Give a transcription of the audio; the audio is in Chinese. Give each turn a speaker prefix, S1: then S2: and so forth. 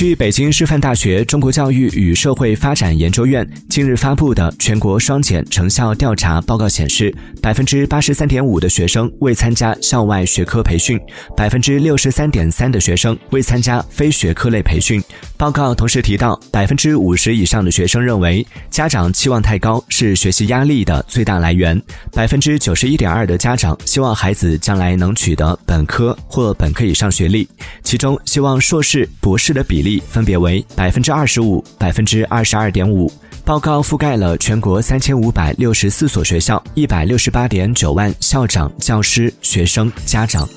S1: 据北京师范大学中国教育与社会发展研究院近日发布的全国双减成效调查报告显示，百分之八十三点五的学生未参加校外学科培训，百分之六十三点三的学生未参加非学科类培训。报告同时提到，百分之五十以上的学生认为家长期望太高是学习压力的最大来源，百分之九十一点二的家长希望孩子将来能取得本科或本科以上学历，其中希望硕士、博士的比例分别为百分之二十五、百分之二十二点五。报告覆盖了全国三千五百六十四所学校，一百六十八点九万校长、教师、学生、家长。